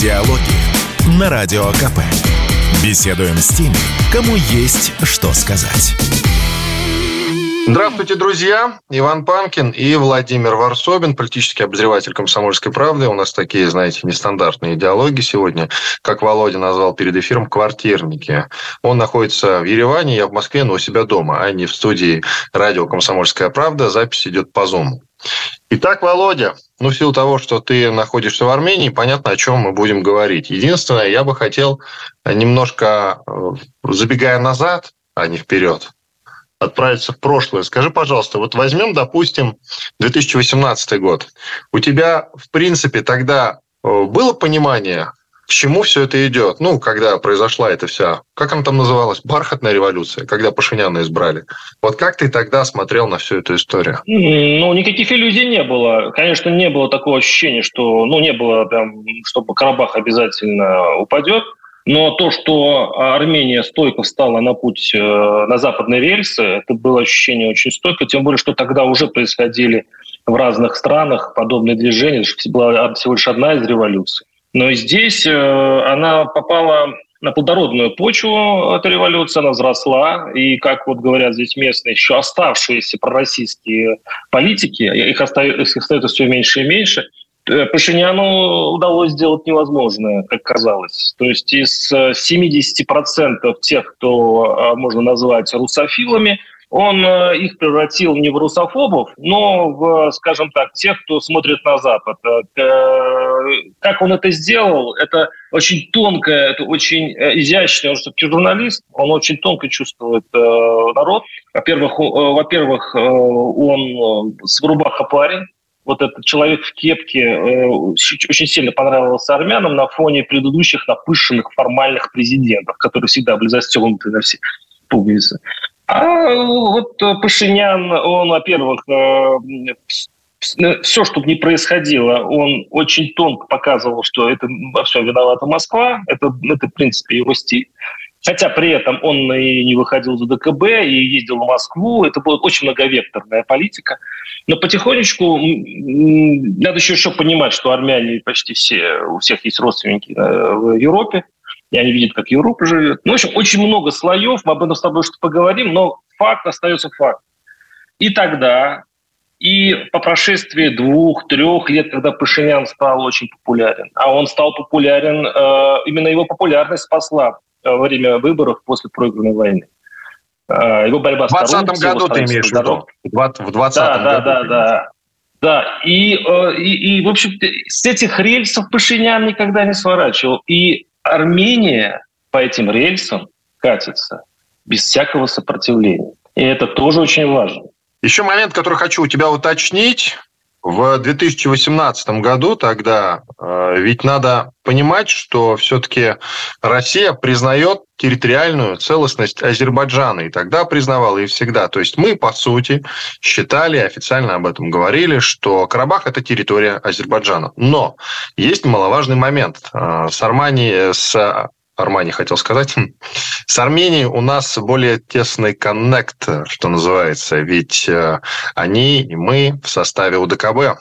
Диалоги на Радио КП. Беседуем с теми, кому есть что сказать. Здравствуйте, друзья! Иван Панкин и Владимир Варсобин, политический обозреватель «Комсомольской правды». У нас такие, знаете, нестандартные идеологии сегодня, как Володя назвал перед эфиром, квартирники. Он находится в Ереване, я в Москве, но у себя дома, а не в студии радио «Комсомольская правда». Запись идет по Zoom. Итак, Володя, ну, в силу того, что ты находишься в Армении, понятно, о чем мы будем говорить. Единственное, я бы хотел немножко, э, забегая назад, а не вперед, отправиться в прошлое. Скажи, пожалуйста, вот возьмем, допустим, 2018 год. У тебя, в принципе, тогда э, было понимание, к чему все это идет? Ну, когда произошла эта вся, как она там называлась, бархатная революция, когда Пашиняна избрали. Вот как ты тогда смотрел на всю эту историю? Ну, никаких иллюзий не было. Конечно, не было такого ощущения, что, ну, не было там, чтобы Карабах обязательно упадет. Но то, что Армения стойко встала на путь э, на западные рельсы, это было ощущение очень стойко, тем более, что тогда уже происходили в разных странах подобные движения, была всего лишь одна из революций. Но здесь э, она попала на плодородную почву, эта революция, она взросла, и, как вот говорят здесь местные, еще оставшиеся пророссийские политики, их остается, все меньше и меньше – Э, Пашиняну удалось сделать невозможное, как казалось. То есть из 70% э, тех, кто можно назвать русофилами, он их превратил не в русофобов, но в, скажем так, тех, кто смотрит на Запад. Как он это сделал, это очень тонко, это очень изящно. Он все-таки журналист, он очень тонко чувствует народ. Во-первых, во-первых, он с рубаха парень, вот этот человек в кепке э, очень сильно понравился армянам на фоне предыдущих напыщенных формальных президентов, которые всегда были застегнуты на все пуговицы. А вот Пашинян, он, во-первых, э, все, что ни происходило, он очень тонко показывал, что это во всем виновата Москва. Это, это в принципе, его стиль. Хотя при этом он и не выходил за ДКБ, и ездил в Москву. Это была очень многовекторная политика. Но потихонечку надо еще, еще понимать, что армяне почти все, у всех есть родственники э, в Европе. И они видят, как Европа живет. Ну, в общем, очень много слоев. Мы об этом с тобой что поговорим, но факт остается факт. И тогда, и по прошествии двух-трех лет, когда Пашинян стал очень популярен, а он стал популярен, э, именно его популярность спасла Э, во время выборов после проигранной войны. Э, его борьба с. В 2020 году ты имеешь в виду? В 2020 да, году. Да, да, да. Да, и, и, и, в общем с этих рельсов Пашинян никогда не сворачивал. И Армения по этим рельсам катится без всякого сопротивления. И это тоже очень важно. Еще момент, который хочу у тебя уточнить. В 2018 году тогда э, ведь надо понимать, что все-таки Россия признает территориальную целостность Азербайджана, и тогда признавала и всегда. То есть мы, по сути, считали, официально об этом говорили, что Карабах – это территория Азербайджана. Но есть немаловажный момент. Э, с Арманией, с Армани хотел сказать. С Арменией у нас более тесный коннект, что называется, ведь э, они и мы в составе УДКБ,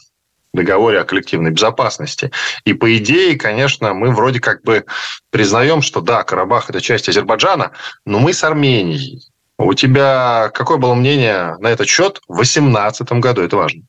договоре о коллективной безопасности. И по идее, конечно, мы вроде как бы признаем, что да, Карабах – это часть Азербайджана, но мы с Арменией. У тебя какое было мнение на этот счет в 2018 году? Это важно.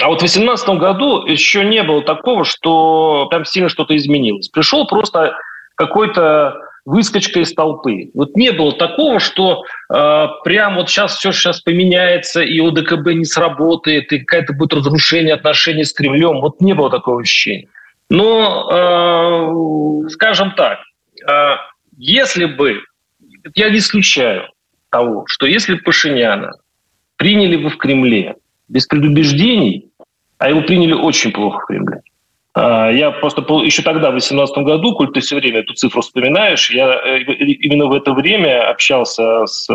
А вот в 2018 году еще не было такого, что там сильно что-то изменилось. Пришел просто какой-то выскочка из толпы. Вот не было такого, что э, прям вот сейчас все сейчас поменяется, и ОДКБ не сработает, и какое-то будет разрушение отношений с Кремлем. Вот не было такого ощущения. Но, э, скажем так, э, если бы, я не исключаю того, что если Пашиняна приняли бы в Кремле без предубеждений, а его приняли очень плохо в Кремле, я просто еще тогда, в 2018 году, коль ты все время эту цифру вспоминаешь, я э, именно в это время общался с,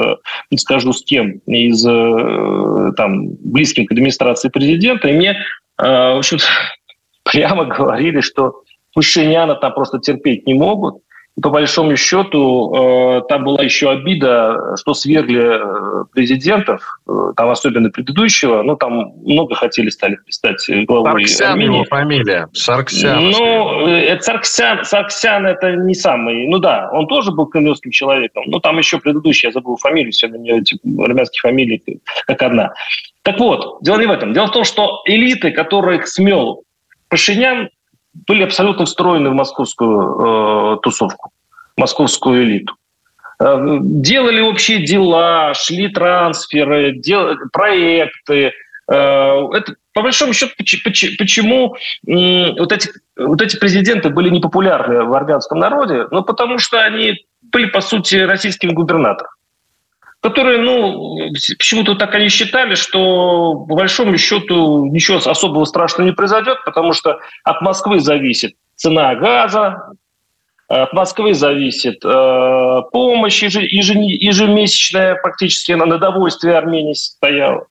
не скажу с кем, из э, там, близким к администрации президента, и мне, а, в общем прямо говорили, что Пашиняна там просто терпеть не могут, по большому счету, э, там была еще обида, что свергли э, президентов, э, там особенно предыдущего, ну, там много хотели стали стать главой Сарксян Армении. его фамилия, Сарксян. Ну, это Сарксян, Сарксян это не самый, ну да, он тоже был кремлевским человеком, но там еще предыдущий, я забыл фамилию, все у меня эти армянские фамилии как одна. Так вот, дело не в этом. Дело в том, что элиты, которых смел Пашинян, были абсолютно встроены в московскую э, тусовку, московскую элиту. Э, делали общие дела, шли трансферы, дел, проекты. Э, это по большому счету, почему вот эти, вот эти президенты были непопулярны в армянском народе? Ну, потому что они были, по сути, российскими губернаторами которые, ну, почему-то так они считали, что по большому счету ничего особого страшного не произойдет, потому что от Москвы зависит цена газа, от Москвы зависит э, помощь ежемесячная, практически на довольствие Армении стояла.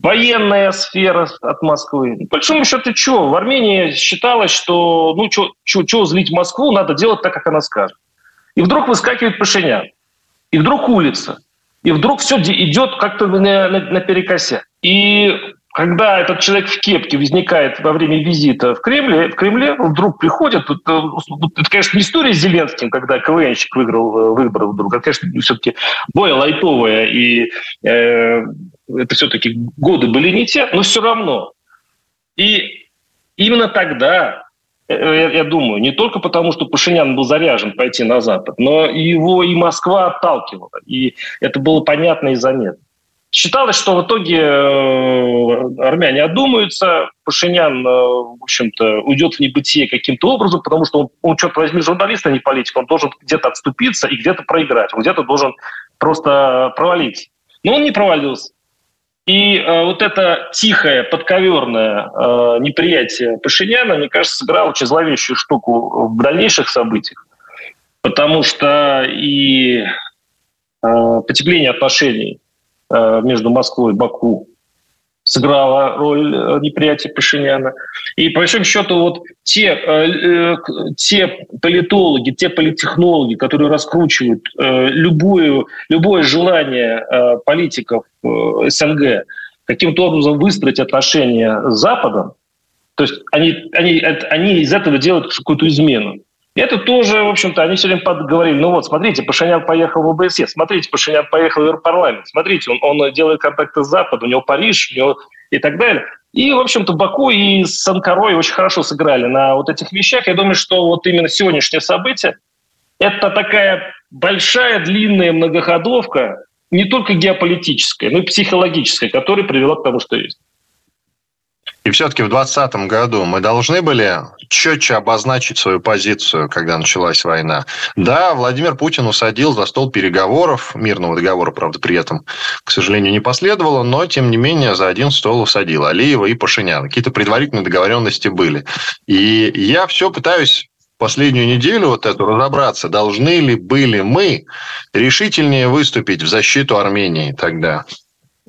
Военная сфера от Москвы. По большому счету, что? В Армении считалось, что ну, что злить Москву, надо делать так, как она скажет. И вдруг выскакивает Пашинян. И вдруг улица – и вдруг все идет как-то на, на, на перекосе. И когда этот человек в кепке возникает во время визита в Кремле, в Кремле вдруг приходит, это, это, конечно, не история с Зеленским, когда КВНщик выиграл э, выборы вдруг, это, конечно, все-таки более лайтовая, и э, это все-таки годы были не те, но все равно. И именно тогда я, я думаю, не только потому, что Пашинян был заряжен пойти на Запад, но его и Москва отталкивала. И это было понятно и заметно. Считалось, что в итоге э, армяне одумаются, Пашинян, э, в общем-то, уйдет в небытие каким-то образом, потому что он, он черт возьми, журналист, а не политик, он должен где-то отступиться и где-то проиграть, он где-то должен просто провалиться. Но он не провалился. И э, вот это тихое, подковерное э, неприятие Пашиняна, мне кажется, сыграло очень зловещую штуку в дальнейших событиях, потому что и э, потепление отношений э, между Москвой и Баку сыграла роль э, неприятия Пашиняна. И, по большому счету, вот те, э, э, те политологи, те политтехнологи, которые раскручивают любую, любое желание политиков СНГ каким-то образом выстроить отношения с Западом, то есть они, они, они из этого делают какую-то измену. Это тоже, в общем-то, они все время говорили, ну вот, смотрите, Пашинян поехал в ОБСЕ, смотрите, Пашинян поехал в Европарламент, смотрите, он, он делает контакты с Западом, у него Париж, у него и так далее. И, в общем-то, Баку и с Анкарой очень хорошо сыграли на вот этих вещах. Я думаю, что вот именно сегодняшнее событие – это такая большая, длинная многоходовка, не только геополитическая, но и психологическая, которая привела к тому, что есть. И все-таки в 2020 году мы должны были четче обозначить свою позицию, когда началась война. Да, Владимир Путин усадил за стол переговоров, мирного договора, правда, при этом, к сожалению, не последовало, но, тем не менее, за один стол усадил Алиева и Пашиняна. Какие-то предварительные договоренности были. И я все пытаюсь последнюю неделю вот эту разобраться, должны ли были мы решительнее выступить в защиту Армении тогда?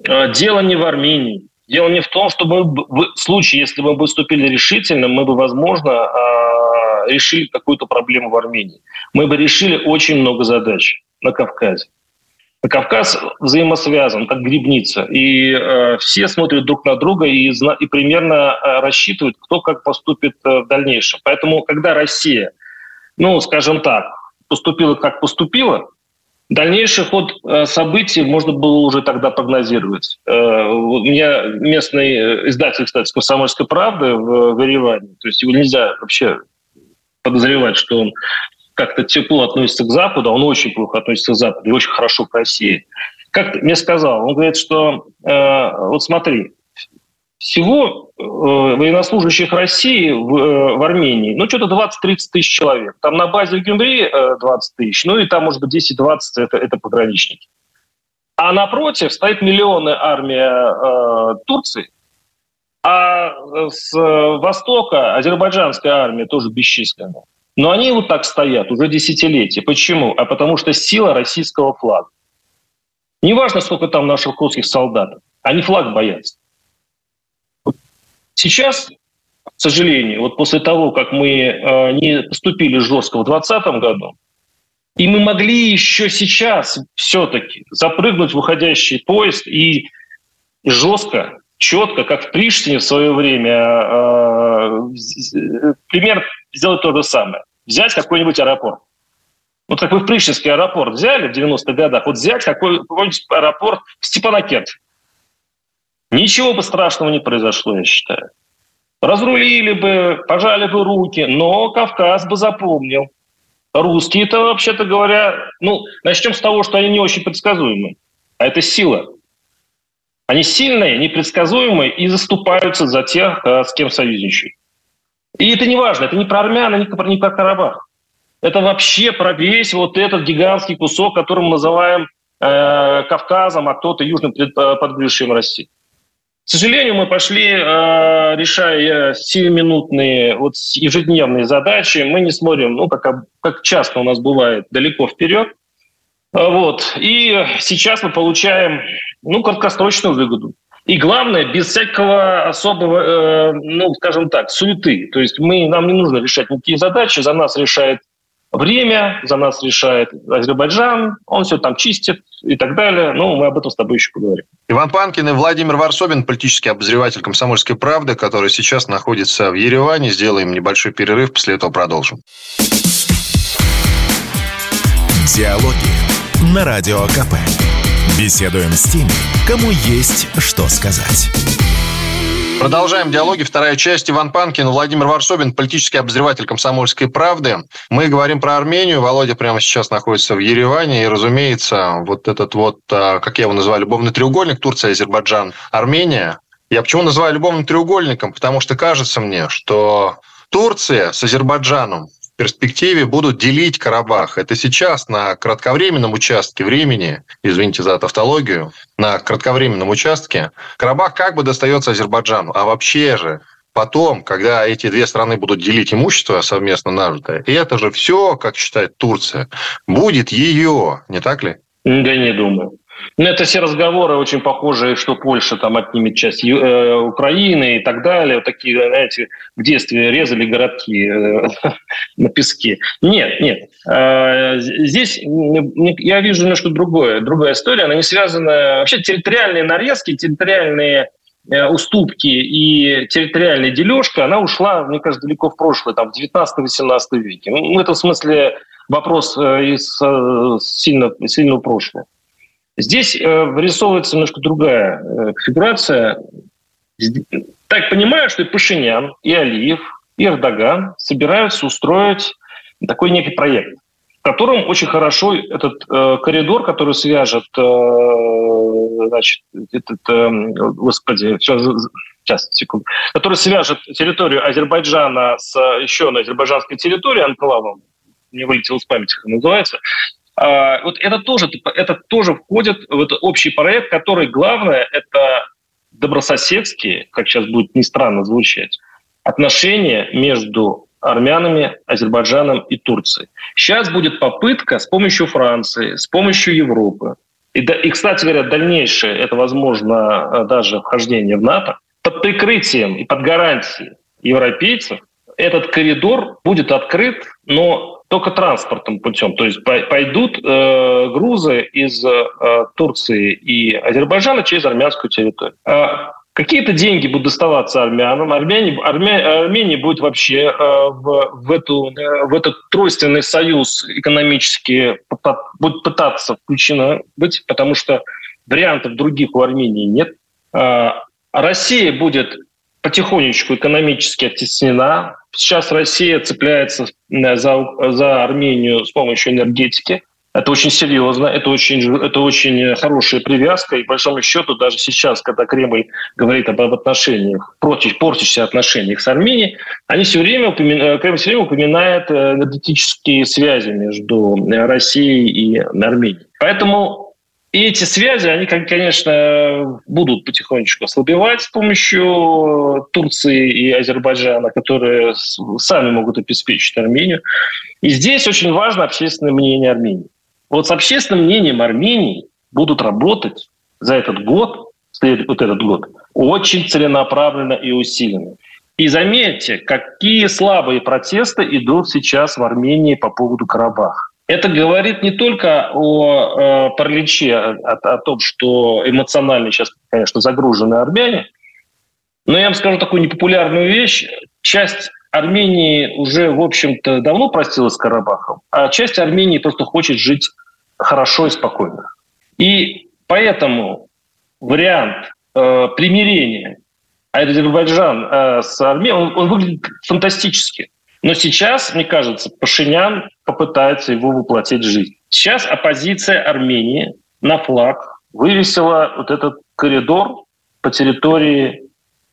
А, дело не в Армении. Дело не в том, что мы в случае, если бы мы выступили решительно, мы бы, возможно, а, решили какую-то проблему в Армении. Мы бы решили очень много задач на Кавказе. Кавказ взаимосвязан, как грибница, и э, все смотрят друг на друга и, и примерно э, рассчитывают, кто как поступит э, в дальнейшем. Поэтому, когда Россия, ну, скажем так, поступила как поступила, Дальнейший ход э, событий можно было уже тогда прогнозировать. Э, у меня местный э, издатель, кстати, «Комсомольской правды» в Ереване, то есть его нельзя вообще подозревать, что он как-то тепло относится к Западу, а он очень плохо относится к Западу и очень хорошо к России. Как мне сказал, он говорит, что вот смотри, всего э, военнослужащих России в, э, в Армении, ну, что-то 20-30 тысяч человек. Там на базе в Гюмри э, 20 тысяч, ну, и там, может быть, 10-20 это, это пограничники. А напротив стоит миллионная армия э, Турции, а с востока азербайджанская армия тоже бесчисленная. Но они вот так стоят уже десятилетия. Почему? А потому что сила российского флага. Неважно, сколько там наших русских солдат, они флаг боятся. Сейчас, к сожалению, вот после того, как мы э, не поступили жестко в 2020 году, И мы могли еще сейчас все-таки запрыгнуть в уходящий поезд и жестко, четко, как в Приштине в свое время, э, пример сделать то же самое. Взять какой-нибудь аэропорт. Вот как вы в Пришинский аэропорт взяли в 90-х годах, вот взять какой, какой-нибудь аэропорт Степанакерт. Ничего бы страшного не произошло, я считаю. Разрулили бы, пожали бы руки, но Кавказ бы запомнил. Русские-то, вообще-то говоря, ну, начнем с того, что они не очень предсказуемы. А это сила. Они сильные, непредсказуемые и заступаются за тех, э, с кем союзничают. И это не важно, это не про армян, не про, не про Карабах. Это вообще про весь вот этот гигантский кусок, который мы называем э, Кавказом, а кто-то южным подгрышием России. К сожалению, мы пошли, э, решая 7-минутные вот ежедневные задачи, мы не смотрим, ну, как, как часто у нас бывает, далеко вперед. Вот. И сейчас мы получаем ну, краткосрочную выгоду. И главное, без всякого особого, э, ну, скажем так, суеты. То есть мы, нам не нужно решать никакие задачи, за нас решает время, за нас решает Азербайджан, он все там чистит и так далее. Ну, мы об этом с тобой еще поговорим. Иван Панкин и Владимир Варсобин, политический обозреватель «Комсомольской правды», который сейчас находится в Ереване. Сделаем небольшой перерыв, после этого продолжим. Диалоги на Радио КП. Беседуем с теми, кому есть что сказать. Продолжаем диалоги. Вторая часть. Иван Панкин, Владимир Варсобин, политический обозреватель «Комсомольской правды». Мы говорим про Армению. Володя прямо сейчас находится в Ереване. И, разумеется, вот этот вот, а, как я его называю, любовный треугольник Турция, Азербайджан, Армения. Я почему называю любовным треугольником? Потому что кажется мне, что Турция с Азербайджаном перспективе будут делить Карабах. Это сейчас на кратковременном участке времени, извините за тавтологию, на кратковременном участке Карабах как бы достается Азербайджану. А вообще же потом, когда эти две страны будут делить имущество совместно нажитое, это же все, как считает Турция, будет ее, не так ли? Да не думаю. Ну, это все разговоры очень похожие, что Польша там отнимет часть э, Украины и так далее. Вот такие, знаете, в детстве резали городки э, на песке. Нет, нет. Э, здесь я вижу немножко другое, другая история. Она не связана... Вообще территориальные нарезки, территориальные э, уступки и территориальная дележка, она ушла, мне кажется, далеко в прошлое, там, в 19-18 веке. Ну, в этом смысле вопрос э, из э, сильно, сильного прошлого. Здесь э, вырисовывается немножко другая э, конфигурация. Так понимаю, что и Пашинян, и Алиев, и Эрдоган собираются устроить такой некий проект, в котором очень хорошо этот э, коридор, который свяжет, э, значит, этот, э, господи, все, сейчас, секунду, который свяжет территорию Азербайджана с еще на азербайджанской территории, анклавом, не вылетел из памяти, как называется, вот это тоже, это тоже входит в этот общий проект, который главное – это добрососедские, как сейчас будет не странно звучать, отношения между армянами, Азербайджаном и Турцией. Сейчас будет попытка с помощью Франции, с помощью Европы, и, и кстати говоря, дальнейшее, это возможно даже вхождение в НАТО, под прикрытием и под гарантией европейцев этот коридор будет открыт, но только транспортным путем. То есть пойдут э, грузы из э, Турции и Азербайджана через армянскую территорию. А какие-то деньги будут доставаться армянам. Армяне, Армя, Армения будет вообще э, в, в, эту, э, в этот тройственный союз экономически будет пытаться включена быть, потому что вариантов других у Армении нет. А Россия будет потихонечку экономически оттеснена. Сейчас Россия цепляется э, за, за Армению с помощью энергетики. Это очень серьезно, это очень, это очень хорошая привязка. И, по большому счету, даже сейчас, когда Кремль говорит об, отношениях, против портящихся отношениях с Арменией, они все время, упоминают, э, Кремль все время упоминает э, энергетические связи между Россией и Арменией. Поэтому и эти связи, они, конечно, будут потихонечку ослабевать с помощью Турции и Азербайджана, которые сами могут обеспечить Армению. И здесь очень важно общественное мнение Армении. Вот с общественным мнением Армении будут работать за этот год, вот этот год, очень целенаправленно и усиленно. И заметьте, какие слабые протесты идут сейчас в Армении по поводу Карабаха. Это говорит не только о э, параличе, о, о том, что эмоционально сейчас, конечно, загружены армяне, но я вам скажу такую непопулярную вещь. Часть Армении уже, в общем-то, давно простилась с Карабахом, а часть Армении просто хочет жить хорошо и спокойно. И поэтому вариант э, примирения Азербайджан э, с Арменией, он, он выглядит фантастически. Но сейчас, мне кажется, Пашинян попытается его воплотить в жизнь. Сейчас оппозиция Армении на флаг вывесила вот этот коридор по территории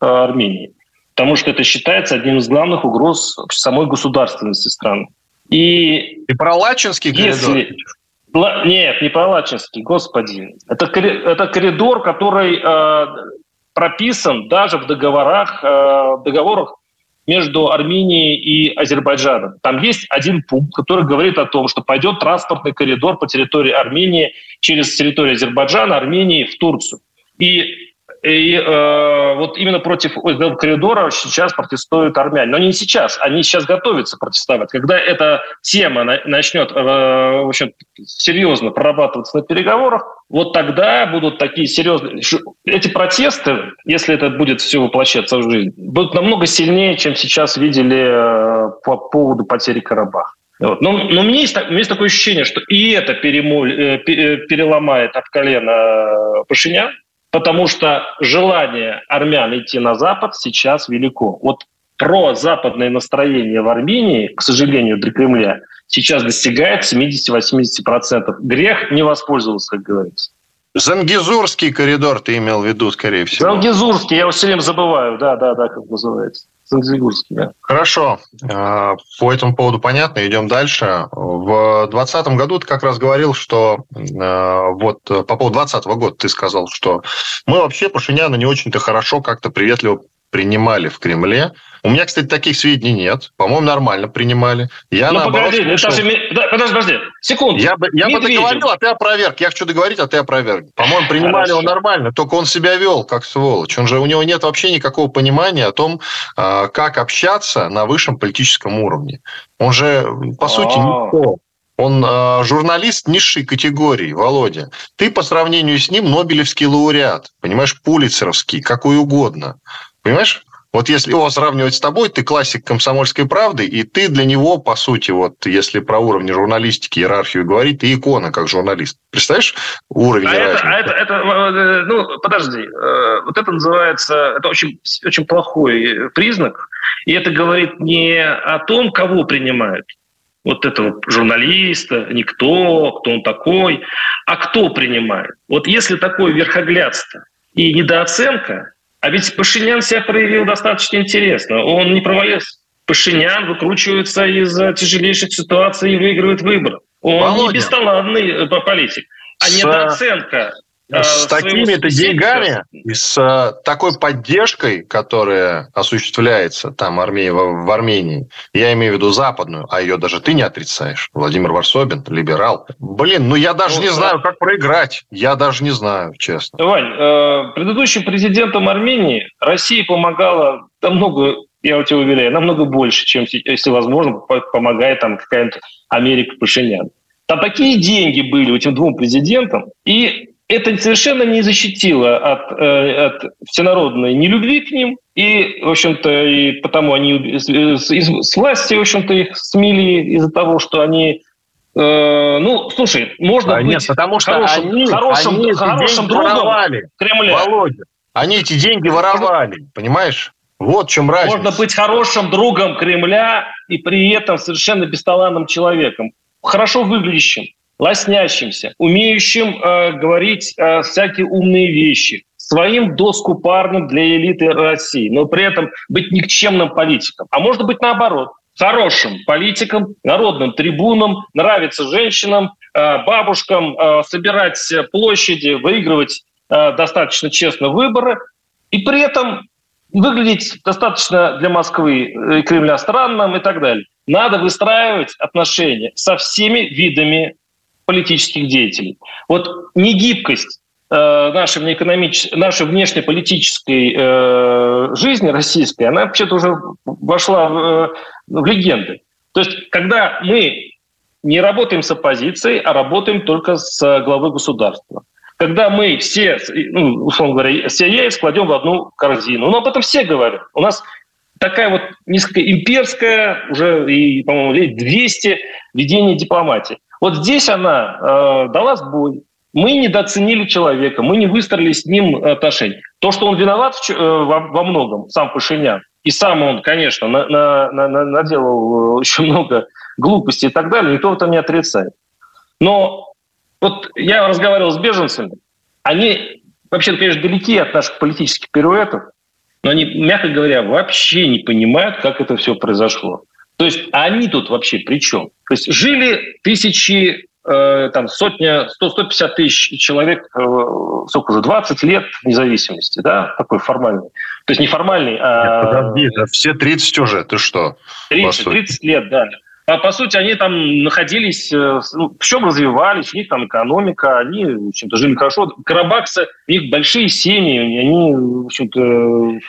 э, Армении. Потому что это считается одним из главных угроз самой государственности страны. И, И про Лачинский коридор? Нет, не про Лачинский, господи. Это, это коридор, который э, прописан даже в договорах, э, договорах между Арменией и Азербайджаном. Там есть один пункт, который говорит о том, что пойдет транспортный коридор по территории Армении через территорию Азербайджана, Армении в Турцию. И и э, вот именно против коридора сейчас протестуют армяне. Но не сейчас, они сейчас готовятся протестовать. Когда эта тема начнет э, в общем, серьезно прорабатываться на переговорах, вот тогда будут такие серьезные... Эти протесты, если это будет все воплощаться в жизнь, будут намного сильнее, чем сейчас видели э, по поводу потери Карабаха. Вот. Но, но меня есть, меня есть такое ощущение, что и это перемоль, э, переломает от колена Пашинян, потому что желание армян идти на Запад сейчас велико. Вот про западное настроение в Армении, к сожалению, для Кремля, сейчас достигает 70-80%. Грех не воспользовался, как говорится. Зангизурский коридор ты имел в виду, скорее всего. Зангизурский, я все время забываю, да, да, да, как называется. Зангизурский, да. Хорошо. А, по этому поводу понятно. Идем дальше. В 2020 году ты как раз говорил, что а, вот по поводу 2020 года ты сказал, что мы вообще Пашиняна не очень-то хорошо как-то приветливо принимали в Кремле. У меня, кстати, таких сведений нет. По-моему, нормально принимали. Я ну, наоборот, погоди, слышал... же... подожди, подожди, секунду. Я бы, я бы договорил, а ты опроверг. Я хочу договорить, а ты опроверг. По-моему, принимали его нормально, только он себя вел как сволочь. Он же, у него нет вообще никакого понимания о том, а, как общаться на высшем политическом уровне. Он же, по сути, а. никто. Он э, журналист низшей категории, Володя. Ты по сравнению с ним Нобелевский лауреат, понимаешь, Пулицеровский, какой угодно. Понимаешь? Вот если его сравнивать с тобой, ты классик комсомольской правды, и ты для него, по сути, вот если про уровни журналистики, иерархию говорить, ты икона как журналист. Представляешь уровень а это, а это, это, э, ну, подожди, э, вот это называется, это очень, очень плохой признак, и это говорит не о том, кого принимают, вот этого журналиста, никто, кто он такой, а кто принимает. Вот если такое верхоглядство и недооценка, а ведь Пашинян себя проявил достаточно интересно. Он не провалился. Пашинян выкручивается из тяжелейших ситуаций и выигрывает выбор. Он Володя. не бесталанный э, политик. А с... недооценка э, с такими-то деньгами и с э, такой поддержкой, которая осуществляется там армии, в, Армении, я имею в виду западную, а ее даже ты не отрицаешь, Владимир Варсобин, либерал. Блин, ну я даже ну, не да. знаю, как проиграть. Я даже не знаю, честно. Вань, э, предыдущим президентом Армении Россия помогала намного я тебя уверяю, намного больше, чем, если возможно, помогает там какая-то Америка Пашинян. Там такие деньги были этим двум президентам, и это совершенно не защитило от, э, от всенародной нелюбви к ним, и, в общем-то, и потому они с, с власти, в общем-то, их смели из-за того, что они э, ну, слушай, можно а быть нет, потому что хорошим, они, хорошим, они хорошим другом воровали, Кремля. Володя, они эти деньги воровали, понимаешь? Вот в чем разница. Можно быть хорошим другом Кремля и при этом совершенно бесталанным человеком, хорошо выглядящим, лоснящимся, умеющим э, говорить э, всякие умные вещи, своим доску парным для элиты России, но при этом быть никчемным политиком. А может быть наоборот, хорошим политиком, народным трибуном, нравится женщинам, э, бабушкам, э, собирать площади, выигрывать э, достаточно честно выборы, и при этом выглядеть достаточно для Москвы и Кремля странным и так далее. Надо выстраивать отношения со всеми видами политических деятелей. Вот негибкость э, нашей, внеэкономич... нашей внешнеполитической э, жизни российской, она вообще-то уже вошла в, э, в легенды. То есть, когда мы не работаем с оппозицией, а работаем только с главой государства. Когда мы все, ну, условно говоря, все яйца кладем в одну корзину. Но об этом все говорят. У нас такая вот несколько имперская, уже, по-моему, лет 200 ведения дипломатии. Вот здесь она э, дала сбой. Мы недооценили человека, мы не выстроили с ним отношения. То, что он виноват в, э, во, во многом, сам Пашинян, и сам он, конечно, на, на, на, наделал еще много глупостей и так далее, никто это не отрицает. Но вот я разговаривал с беженцами, они вообще, конечно, далеки от наших политических пируэтов, но они, мягко говоря, вообще не понимают, как это все произошло. То есть они тут вообще при чем? То есть жили тысячи, э, там сотня, 100-150 тысяч человек, э, сколько уже, 20 лет независимости, да, такой формальный. То есть не формальный, а... Нет, подожди, это все 30 уже, ты что? 30, 30 лет, да. А по сути, они там находились, э, ну, в чем развивались, у них там экономика, они, в общем-то, жили хорошо. Карабаксы, у них большие семьи, они, в общем-то,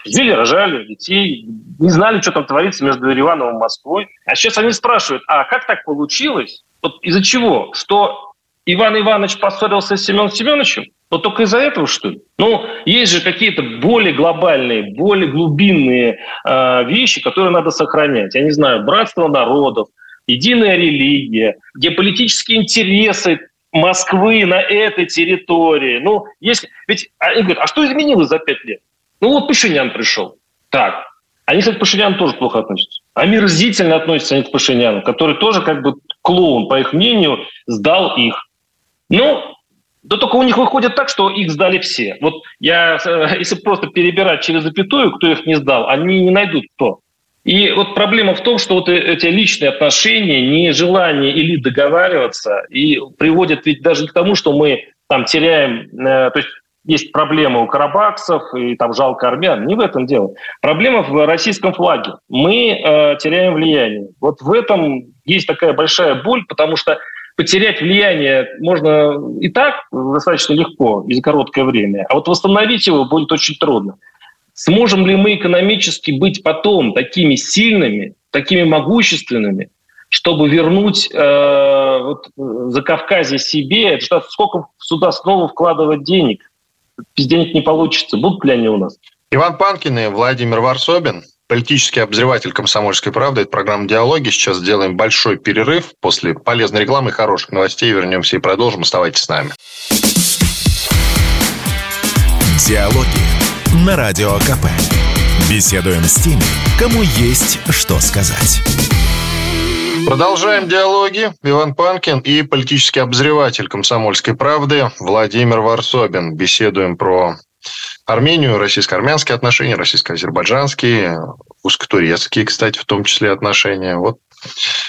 жили, рожали детей, не знали, что там творится между Ереваном и Москвой. А сейчас они спрашивают, а как так получилось? Вот из-за чего? Что Иван Иванович поссорился с Семеном Семеновичем? Вот только из-за этого, что ли? Ну, есть же какие-то более глобальные, более глубинные э, вещи, которые надо сохранять. Я не знаю, братство народов, единая религия, геополитические интересы Москвы на этой территории. Ну, если... Ведь они говорят, а что изменилось за пять лет? Ну, вот Пашинян пришел. Так. Они, кстати, к Пашиняну тоже плохо относятся. Омерзительно относятся они к Пашиняну, который тоже как бы клоун, по их мнению, сдал их. Ну, да только у них выходит так, что их сдали все. Вот я, э, если просто перебирать через запятую, кто их не сдал, они не найдут кто. И вот проблема в том, что вот э, эти личные отношения, нежелание или договариваться, и приводят ведь даже к тому, что мы там теряем, э, то есть есть проблема у карабаксов, и там жалко армян. Не в этом дело. Проблема в российском флаге. Мы э, теряем влияние. Вот в этом есть такая большая боль, потому что потерять влияние можно и так достаточно легко и за короткое время, а вот восстановить его будет очень трудно. Сможем ли мы экономически быть потом такими сильными, такими могущественными, чтобы вернуть э, вот, за Кавказе себе, это что, сколько сюда снова вкладывать денег? Без денег не получится. Будут ли они у нас? Иван Панкин и Владимир Варсобин, политический обозреватель «Комсомольской правды». Это программа «Диалоги». Сейчас сделаем большой перерыв. После полезной рекламы и хороших новостей вернемся и продолжим. Оставайтесь с нами. Диалоги на Радио КП. Беседуем с теми, кому есть что сказать. Продолжаем диалоги. Иван Панкин и политический обозреватель «Комсомольской правды» Владимир Варсобин. Беседуем про Армению, российско-армянские отношения, российско-азербайджанские, русско-турецкие, кстати, в том числе отношения. Вот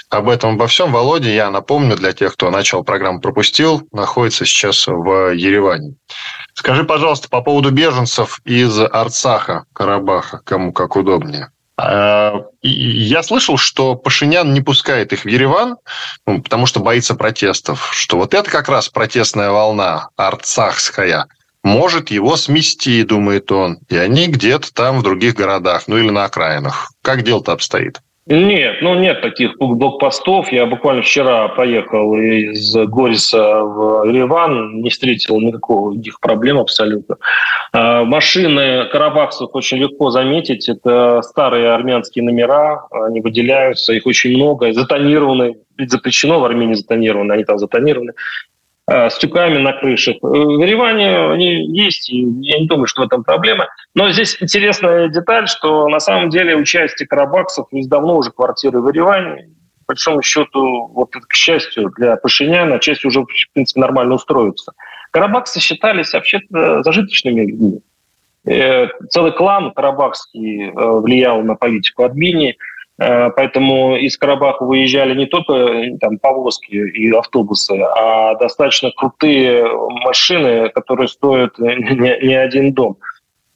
об этом обо всем Володя, я напомню для тех, кто начал программу пропустил, находится сейчас в Ереване. Скажи, пожалуйста, по поводу беженцев из Арцаха, Карабаха, кому как удобнее. А, я слышал, что Пашинян не пускает их в Ереван, ну, потому что боится протестов. Что вот это как раз протестная волна арцахская может его смести, думает он. И они где-то там в других городах, ну или на окраинах. Как дело-то обстоит? Нет, ну нет таких блокпостов. Я буквально вчера поехал из Гориса в Ереван, не встретил никаких проблем абсолютно. А, машины карабахцев очень легко заметить. Это старые армянские номера, они выделяются, их очень много, затонированы. Ведь запрещено в Армении затонированы, они там затонированы. Э, с тюками на крышах. Э, в Ереване они есть, и я не думаю, что в этом проблема. Но здесь интересная деталь, что на самом деле у части карабаксов есть давно уже квартиры в Ереване. По большому счету, вот к счастью для Пашиняна, часть уже, в принципе, нормально устроится. Карабаксы считались вообще зажиточными людьми. Э, целый клан карабахский влиял на политику Армении – поэтому из Карабаха выезжали не только э, там, повозки и автобусы, а достаточно крутые машины, которые стоят не, не один дом.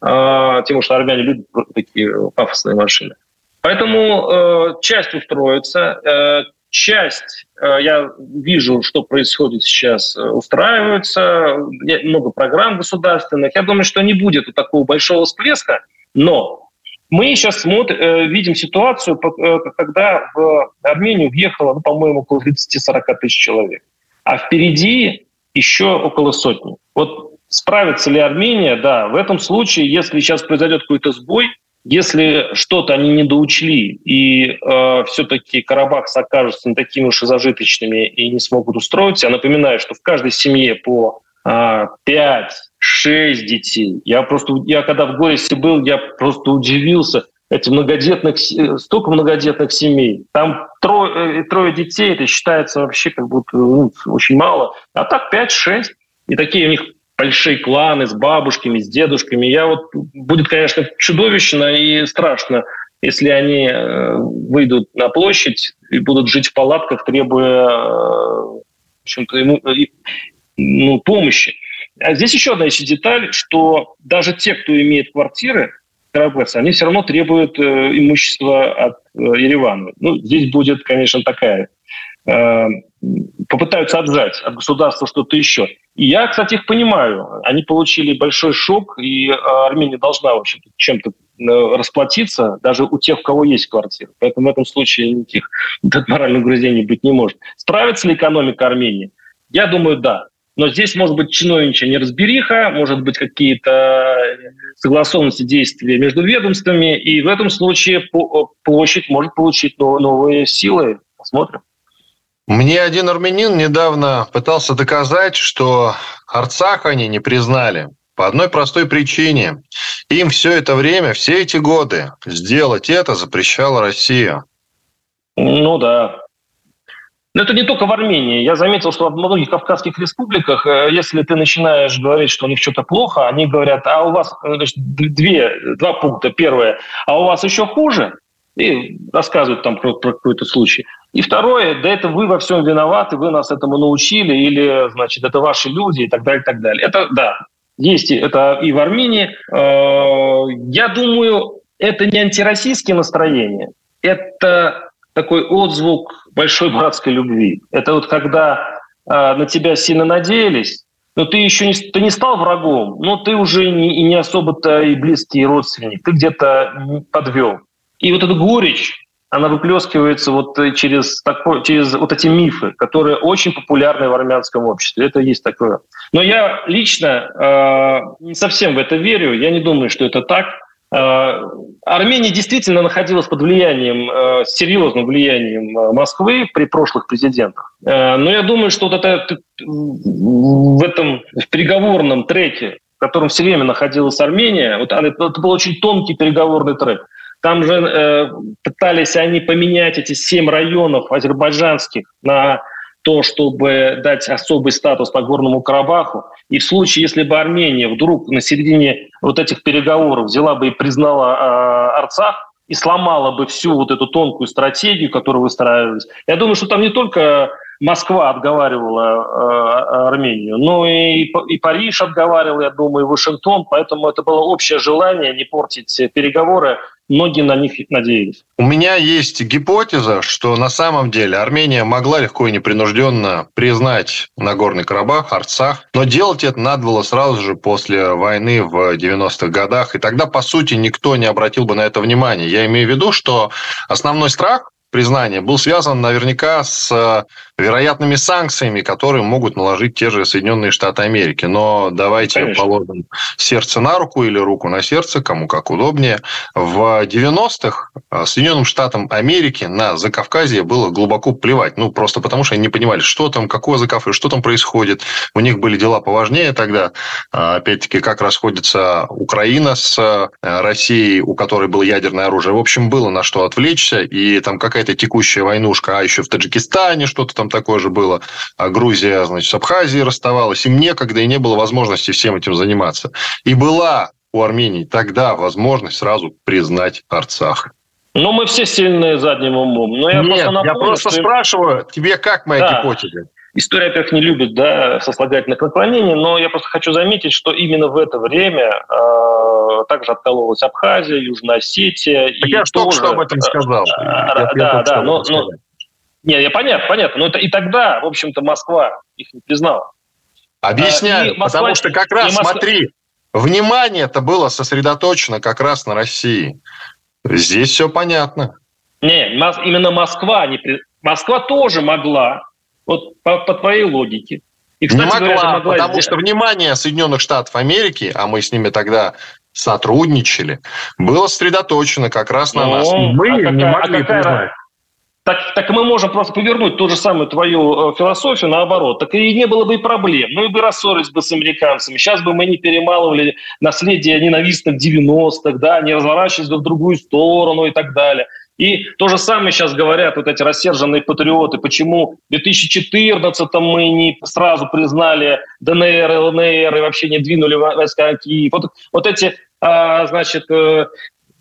А, тем, что армяне любят такие пафосные машины. Поэтому э, часть устроится, э, часть, э, я вижу, что происходит сейчас, э, устраивается, много программ государственных. Я думаю, что не будет такого большого всплеска, но Мы сейчас смотрим, э, видим ситуацию, э, когда в Армению въехало, ну, по-моему, около 30-40 тысяч человек. А впереди еще около сотни. Вот справится ли Армения? Да, в этом случае, если сейчас произойдет какой-то сбой, если что-то они не доучли, и э, все-таки Карабах окажется не такими уж и зажиточными и не смогут устроиться, я напоминаю, что в каждой семье по э, 5, шесть детей. Я просто, я когда в Горисе был, я просто удивился. Эти многодетных, столько многодетных семей. Там трое, э, трое детей, это считается вообще как будто ну, очень мало. А так пять-шесть. И такие у них большие кланы с бабушками, с дедушками. Я вот будет, конечно, чудовищно и страшно, если они э, выйдут на площадь и будут жить в палатках, требуя э, в ему, ну, помощи. А здесь еще одна еще деталь, что даже те, кто имеет квартиры, Карабаса, они все равно требуют э, имущества от э, Еревана. Ну, здесь будет, конечно, такая... Э, попытаются отжать от государства что-то еще. И я, кстати, их понимаю. Они получили большой шок, и э, Армения должна, в общем-то, чем-то э, расплатиться, даже у тех, у кого есть квартира. Поэтому в этом случае никаких моральных грузений быть не может. Справится ли экономика Армении? Я думаю, да. Но здесь может быть чиновничья неразбериха, может быть какие-то согласованности действия между ведомствами, и в этом случае площадь может получить новые силы. Посмотрим. Мне один армянин недавно пытался доказать, что Арцах они не признали. По одной простой причине. Им все это время, все эти годы сделать это запрещала Россия. Ну да, но это не только в Армении. Я заметил, что в многих кавказских республиках, э, если ты начинаешь говорить, что у них что-то плохо, они говорят, а у вас э, значит, две, два пункта. Первое, а у вас еще хуже? И рассказывают там про, про какой-то случай. И второе, да это вы во всем виноваты, вы нас этому научили, или, значит, это ваши люди и так далее, и так далее. Это, да, есть это и в Армении. Э, я думаю, это не антироссийские настроения, это такой отзвук большой братской любви. Это вот когда э, на тебя сильно надеялись, но ты еще не, ты не стал врагом, но ты уже не, и не особо-то и близкий родственник, ты где-то подвел. И вот эта горечь, она выплескивается вот через, такой, через вот эти мифы, которые очень популярны в армянском обществе. Это есть такое. Но я лично э, не совсем в это верю. Я не думаю, что это так. Э, Армения действительно находилась под влиянием, э, серьезным влиянием э, Москвы при прошлых президентах. Но я думаю, что вот это в этом в переговорном треке, в котором все время находилась Армения, вот это был очень тонкий переговорный трек. Там же пытались они поменять эти семь районов азербайджанских на то, чтобы дать особый статус Нагорному Карабаху. И в случае, если бы Армения вдруг на середине вот этих переговоров взяла бы и признала э, Арцах, и сломала бы всю вот эту тонкую стратегию, которую выстраивались. Я думаю, что там не только Москва отговаривала э, Армению, но и, и Париж отговаривал, я думаю, и Вашингтон, поэтому это было общее желание не портить переговоры многие на них надеялись. У меня есть гипотеза, что на самом деле Армения могла легко и непринужденно признать Нагорный Карабах, Арцах, но делать это надо было сразу же после войны в 90-х годах, и тогда, по сути, никто не обратил бы на это внимание. Я имею в виду, что основной страх признания был связан наверняка с э, вероятными санкциями, которые могут наложить те же Соединенные Штаты Америки. Но давайте Конечно. положим сердце на руку или руку на сердце, кому как удобнее. В 90-х э, Соединенным Штатам Америки на Закавказье было глубоко плевать. Ну, просто потому, что они не понимали, что там, какое Закавказье, что там происходит. У них были дела поважнее тогда. А, опять-таки, как расходится Украина с э, Россией, у которой было ядерное оружие. В общем, было на что отвлечься. И там какая какая-то текущая войнушка, а еще в Таджикистане что-то там такое же было, а Грузия, значит, с Абхазией расставалась, им некогда и не было возможности всем этим заниматься. И была у Армении тогда возможность сразу признать Арцах. Ну, мы все сильные задним умом. Но я Нет, просто напомню, я просто что... спрашиваю, тебе как моя да. гипотеза? История, во-первых, не любит да, сослагательных наклонений, но я просто хочу заметить, что именно в это время э, также откололась Абхазия, Южная Осетия. Так и я только что об этом сказал. Э, да, я да, но, но, не, я понятно, понятно. Но это и тогда, в общем-то, Москва их не признала. Объясняю, Москва, потому что как раз, Москва... смотри, внимание это было сосредоточено как раз на России. Здесь все понятно. Не, именно Москва. Не, Москва тоже могла, вот по, по твоей логике. И, кстати, не могла, говоря, могла потому сделать... что внимание Соединенных Штатов Америки, а мы с ними тогда сотрудничали, было сосредоточено как раз на ну, нас. Мы а не могли а какая, так, так мы можем просто повернуть ту же самую твою э, философию наоборот. Так и не было бы и проблем. Ну и бы рассорились бы с американцами. Сейчас бы мы не перемалывали наследие ненавистных 90-х, да, не разворачивались бы в другую сторону и так далее. И то же самое сейчас говорят вот эти рассерженные патриоты, почему в 2014 мы не сразу признали ДНР, ЛНР и вообще не двинули войска Киев. Вот, вот эти, а, значит, э,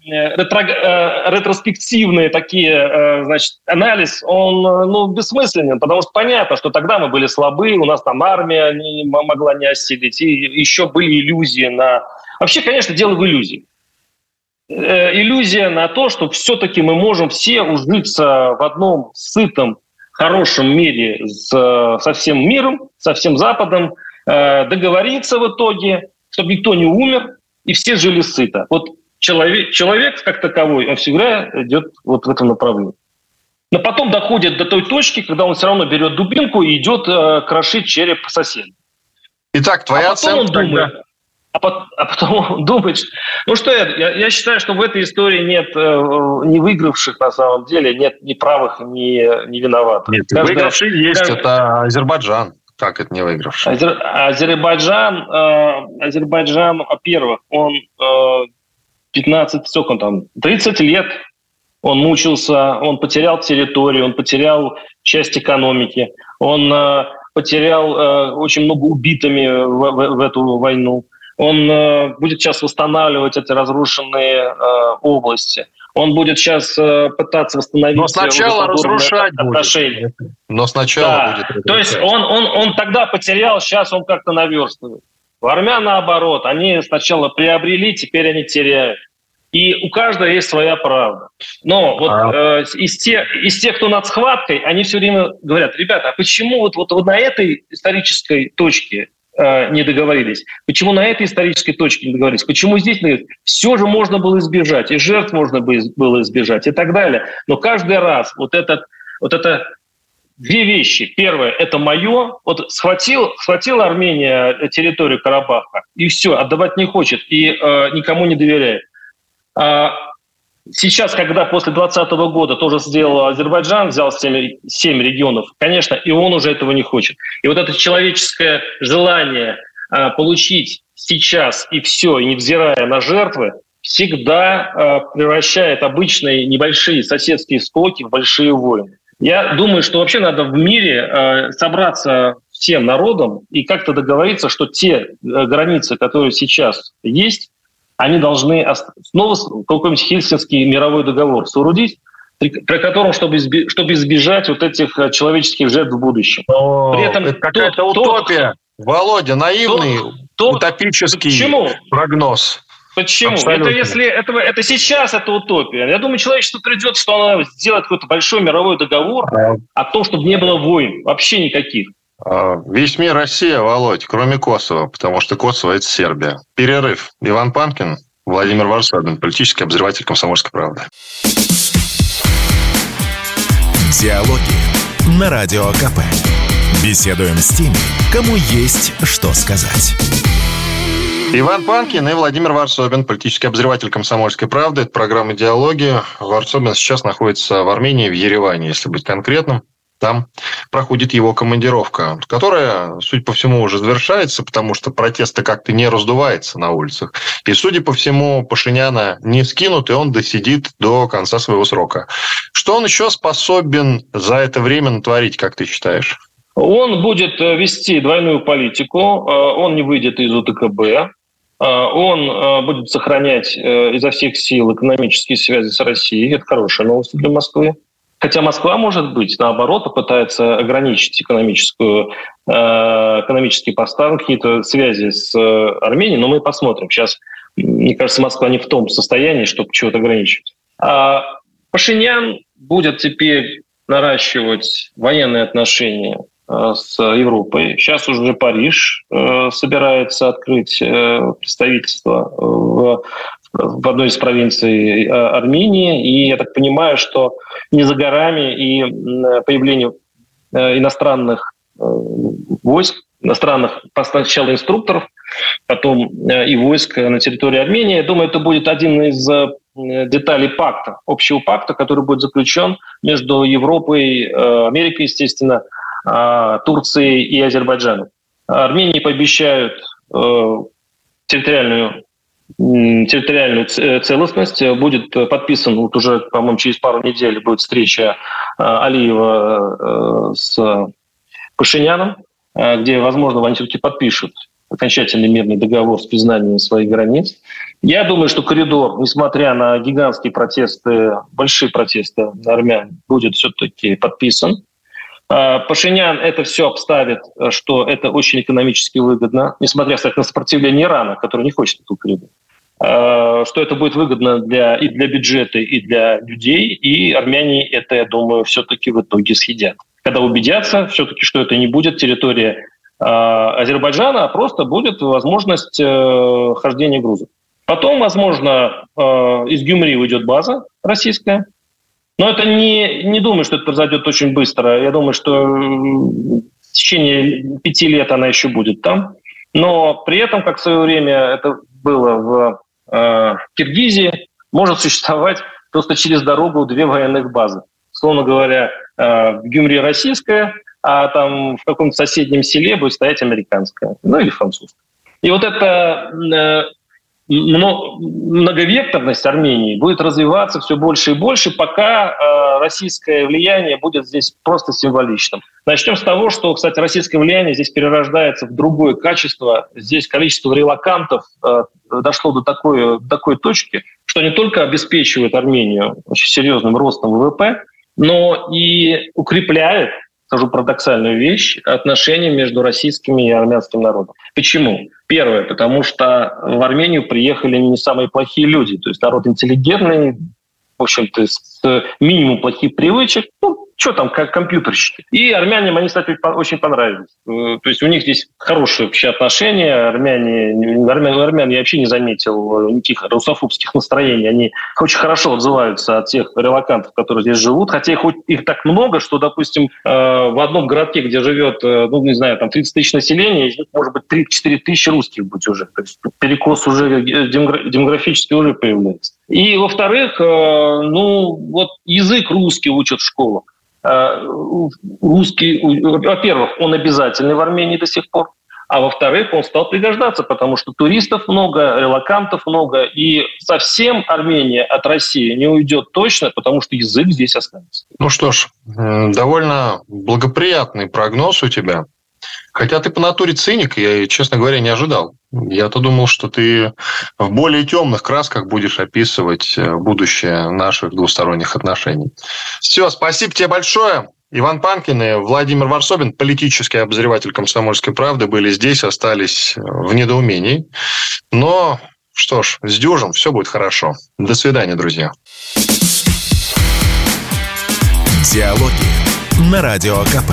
Э, ретро, э, ретроспективные такие, значит, анализ, он, ну, бессмысленен, потому что понятно, что тогда мы были слабы, у нас там армия не могла не осилить, и еще были иллюзии на... Вообще, конечно, дело в иллюзии. Иллюзия на то, что все-таки мы можем все ужиться в одном сытом, хорошем мире с, со всем миром, со всем Западом, договориться в итоге, чтобы никто не умер, и все жили сыто. Вот человек, человек как таковой, он всегда идет вот в этом направлении. Но потом доходит до той точки, когда он все равно берет дубинку и идет э, крошить череп соседа. Итак, твоя а оценка он думает, тогда... а, потом, а потом он думает, ну что я, я, я считаю, что в этой истории нет э, не выигравших на самом деле, нет ни правых, ни, ни виноватых. Нет, каждый, выигравший есть, каждый... это Азербайджан. Как это не выигравший? Азер, Азербайджан, э, Азербайджан, во-первых, он э, 15, сколько он там, 30 лет он мучился, он потерял территорию, он потерял часть экономики, он э, потерял э, очень много убитыми в, в, в эту войну. Он э, будет сейчас восстанавливать эти разрушенные э, области. Он будет сейчас э, пытаться восстановить... Но сначала разрушать отношения. будет. Но сначала да. будет. То есть он, он, он тогда потерял, сейчас он как-то наверстывает. У армян наоборот, они сначала приобрели, теперь они теряют. И у каждого есть своя правда. Но вот а... э, из, тех, из тех, кто над схваткой, они все время говорят, ребята, а почему вот, вот, вот на этой исторической точке э, не договорились? Почему на этой исторической точке не договорились? Почему здесь все же можно было избежать, и жертв можно было избежать, и так далее. Но каждый раз вот этот вот это Две вещи. Первое – это мое. Вот схватил, схватила Армения территорию Карабаха, и все, отдавать не хочет, и э, никому не доверяет. А сейчас, когда после 2020 года тоже сделал Азербайджан, взял 7, 7 регионов, конечно, и он уже этого не хочет. И вот это человеческое желание а, получить сейчас и все, и невзирая на жертвы, всегда а, превращает обычные небольшие соседские склоки в большие войны. Я думаю, что вообще надо в мире э, собраться всем народом и как-то договориться, что те э, границы, которые сейчас есть, они должны снова какой-нибудь Хельсинский мировой договор соорудить, при котором, чтобы, изби, чтобы избежать вот этих э, человеческих жертв в будущем. Но при этом это какая-то утопия. Тот, Володя, наивный тот, утопический почему? прогноз. Почему? Абсолютно. Это если это, это сейчас это утопия. Я думаю, человечество придет, что оно сделает какой-то большой мировой договор а. о том, чтобы не было войн, вообще никаких. А, весь мир Россия, Володь, кроме Косово, потому что Косово – это Сербия. Перерыв. Иван Панкин, Владимир Варсобин, политический обозреватель «Комсомольской правды». Диалоги на Радио КП. Беседуем с теми, кому есть что сказать. Иван Панкин и Владимир Варсобин, политический обозреватель «Комсомольской правды». Это программа «Диалоги». Варсобин сейчас находится в Армении, в Ереване, если быть конкретным там проходит его командировка, которая, судя по всему, уже завершается, потому что протесты как-то не раздувается на улицах. И, судя по всему, Пашиняна не скинут, и он досидит до конца своего срока. Что он еще способен за это время натворить, как ты считаешь? Он будет э, вести двойную политику, э, он не выйдет из УТКБ, э, он будет сохранять изо всех сил экономические связи с Россией. Это хорошая новость для Москвы. Хотя Москва, может быть, наоборот, попытается ограничить экономическую, э, экономические поставки, какие-то связи с э, Арменией, но мы посмотрим. Сейчас, мне кажется, Москва не в том состоянии, чтобы чего-то ограничивать. А Пашинян будет теперь наращивать военные отношения э, с Европой. Сейчас уже Париж собирается открыть представительство в в одной из провинций Армении. И я так понимаю, что не за горами и появление иностранных войск, иностранных сначала инструкторов, потом и войск на территории Армении. Я думаю, это будет один из деталей пакта, общего пакта, который будет заключен между Европой, Америкой, естественно, Турцией и Азербайджаном. Армении пообещают э, территориальную территориальную э, целостность. Будет подписан, вот уже, по-моему, через пару недель будет встреча э, Алиева с Пашиняном, где, возможно, они все-таки подпишут окончательный мирный договор с признанием своих границ. Я думаю, что коридор, несмотря на гигантские протесты, большие протесты армян, будет все-таки подписан. А, Пашинян это все обставит, что это очень экономически выгодно, несмотря, кстати, на сопротивление Ирана, который не хочет эту коридор а, что это будет выгодно для, и для бюджета, и для людей, и армяне это, я думаю, все-таки в итоге съедят. Когда убедятся все-таки, что это не будет территория э, Азербайджана, а просто будет возможность э, хождения грузов. Потом, возможно, э, из Гюмри уйдет база российская, но это не, не думаю, что это произойдет очень быстро. Я думаю, что в течение пяти лет она еще будет там. Но при этом, как в свое время это было в э, Киргизии, может существовать просто через дорогу две военных базы. Словно говоря, э, в Гюмри российская, а там в каком-то соседнем селе будет стоять американская, ну или французская. И вот это э, многовекторность Армении будет развиваться все больше и больше, пока э, российское влияние будет здесь просто символичным. Начнем с того, что, кстати, российское влияние здесь перерождается в другое качество. Здесь количество релакантов э, дошло до такой, до такой точки, что не только обеспечивает Армению очень серьезным ростом ВВП, но и укрепляет скажу парадоксальную вещь, отношения между российским и армянским народом. Почему? Первое, потому что в Армению приехали не самые плохие люди, то есть народ интеллигентный, в общем-то, с минимум плохих привычек, ну, что там, как компьютерщики. И армянам они, кстати, очень понравились. Э, то есть у них здесь хорошие вообще отношения. Армяне, армян, армян я вообще не заметил никаких русофобских настроений. Они очень хорошо отзываются от тех релакантов, которые здесь живут. Хотя их, их так много, что, допустим, э, в одном городке, где живет, э, ну, не знаю, там 30 тысяч населения, может быть 3-4 тысячи русских быть уже. То есть перекос уже демографически уже появляется. И, во-вторых, ну, вот язык русский учат в школах. Э, русский, во-первых, он обязательный в Армении до сих пор, а во-вторых, он стал пригождаться, потому что туристов много, релакантов много, и совсем Армения от России не уйдет точно, потому что язык здесь останется. Ну что ж, довольно благоприятный прогноз у тебя. Хотя ты по натуре циник, я, честно говоря, не ожидал. Я-то думал, что ты в более темных красках будешь описывать э, будущее наших двусторонних отношений. Все, спасибо тебе большое. Иван Панкин и Владимир Варсобин, политический обозреватель «Комсомольской правды», были здесь, остались в недоумении. Но, что ж, с дюжем все будет хорошо. До свидания, друзья. Диалоги на Радио КП.